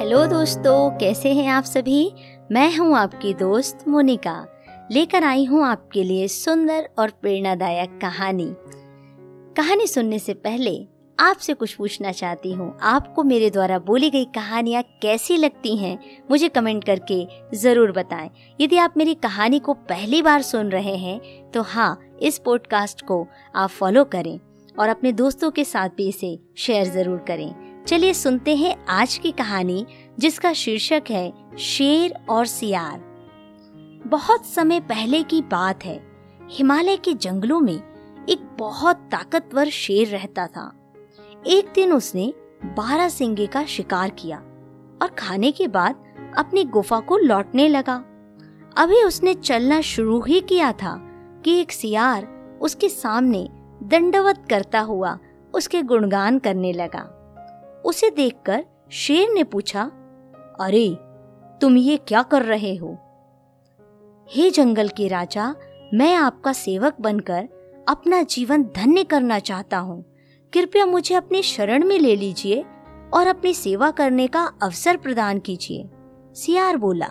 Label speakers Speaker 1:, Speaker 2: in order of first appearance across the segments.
Speaker 1: Hello दोस्तों, कैसे हैं आप सभी? मैं हूँ आपकी दोस्त मोनिका। लेकर आई हूँ आपके लिए सुंदर और प्रेरणादायक कहानी। कहानी सुनने से पहले आपसे कुछ पूछना चाहती हूँ। आपको मेरे द्वारा बोली गई कहानियाँ कैसी लगती हैं, मुझे कमेंट करके ज़रूर बताएँ। यदि आप मेरी कहानी को पहली बार सुन रहे हैं तो हाँ इस पॉडकास्ट को आप फॉलो करें और अपने दोस्तों के साथ भी इसे शेयर ज़रूर करें। चलिए सुनते हैं आज की कहानी, जिसका शीर्षक है शेर और सियार। बहुत समय पहले की बात है, हिमालय के जंगलों में एक बहुत ताकतवर शेर रहता था। एक दिन उसने बारह सिंगे का शिकार किया और खाने के बाद अपनी गुफा को लौटने लगा। अभी उसने चलना शुरू ही किया था कि एक सियार उसके सामने दंडवत करता हुआ उसके गुणगान करने लगा। उसे देखकर शेर ने पूछा, अरे, तुम ये क्या कर रहे हो? हे जंगल के राजा, मैं आपका सेवक बनकर अपना जीवन धन्य करना चाहता हूँ। कृपया मुझे अपनी शरण में ले लीजिए और अपनी सेवा करने का अवसर प्रदान कीजिए, सियार बोला।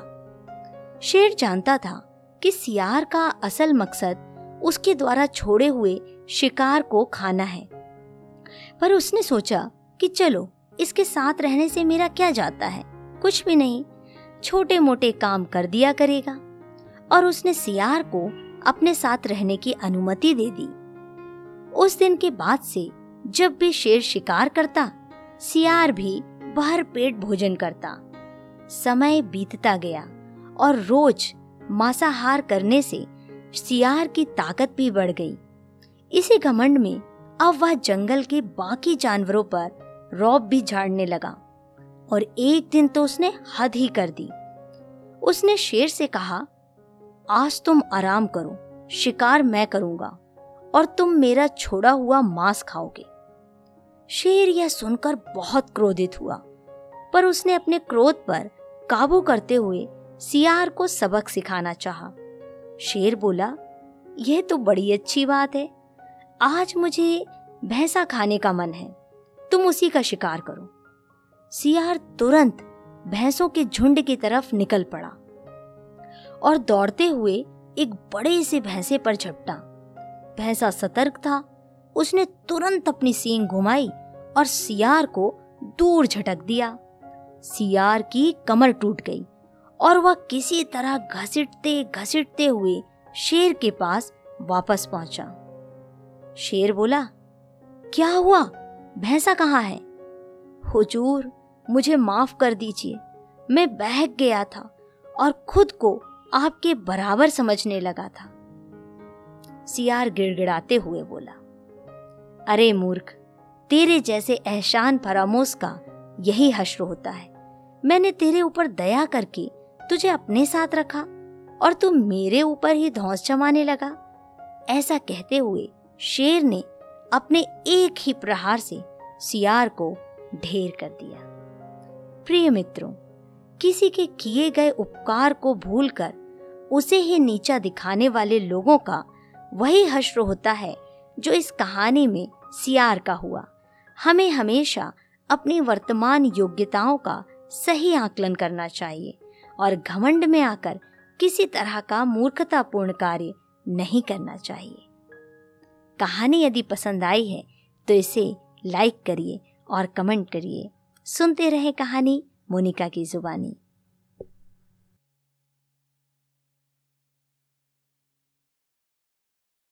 Speaker 1: शेर जानता था कि सियार का असल मकसद उसके द्वारा छोड़े हुए शिकार को खाना है, पर उसने सोचा कि चलो इसके साथ रहने से मेरा क्या जाता है? कुछ भी नहीं। छोटे मोटे काम कर दिया करेगा। और उसने सियार को अपने साथ रहने की अनुमति दे दी। उस दिन के बाद से जब भी शेर शिकार करता, सियार भी भर पेट भोजन करता। समय बीतता गया और रोज मांसाहार करने से सियार की ताकत भी बढ़ गई। इसी घमंड में अब वह जंगल के बाकी जानवरों पर रौब भी झाड़ने लगा और एक दिन तो उसने हद ही कर दी। उसने शेर से कहा, आज तुम आराम करो, शिकार मैं करूँगा और तुम मेरा छोड़ा हुआ मांस खाओगे। शेर यह सुनकर बहुत क्रोधित हुआ, पर उसने अपने क्रोध पर काबू करते हुए सियार को सबक सिखाना चाहा। शेर बोला, यह तो बड़ी अच्छी बात है, आज मुझे भैंसा खाने का मन है। तुम उसी का शिकार करो। सियार तुरंत भैंसों के झुंड की तरफ़ निकल पड़ा और दौड़ते हुए एक बड़े से भैंसे पर झपटा। भैंसा सतर्क था। उसने तुरंत अपनी सींग घुमाई और सियार को दूर झटक दिया। सियार की कमर टूट गई और वह किसी तरह घसीटते घसीटते हुए शेर के पास वापस पहुँचा। शेर बोला, क्या हुआ? भैंसा कहाँ है? हुजूर, मुझे माफ़ कर दीजिए। मैं बहक गया था और खुद को आपके बराबर समझने लगा था। सियार गिड़गिड़ाते हुए बोला, अरे मूर्ख, तेरे जैसे एहसान फरामोश का यही हश्र होता है। मैंने तेरे ऊपर दया करके तुझे अपने साथ रखा और तू मेरे ऊपर ही धौस जमाने लगा। ऐसा कहते हुए शेर ने अपने एक ही प्रहार से सियार को ढेर कर दिया। प्रिय मित्रों, किसी के किए गए उपकार को भूलकर उसे ही नीचा दिखाने वाले लोगों का वही हश्र होता है जो इस कहानी में सियार का हुआ। हमें हमेशा अपनी वर्तमान योग्यताओं का सही आकलन करना चाहिए और घमंड में आकर किसी तरह का मूर्खतापूर्ण कार्य नहीं करना चाहिए। कहानी यदि पसंद आई है तो इसे लाइक करिए और कमेंट करिए। सुनते रहे कहानी मोनिका की जुबानी।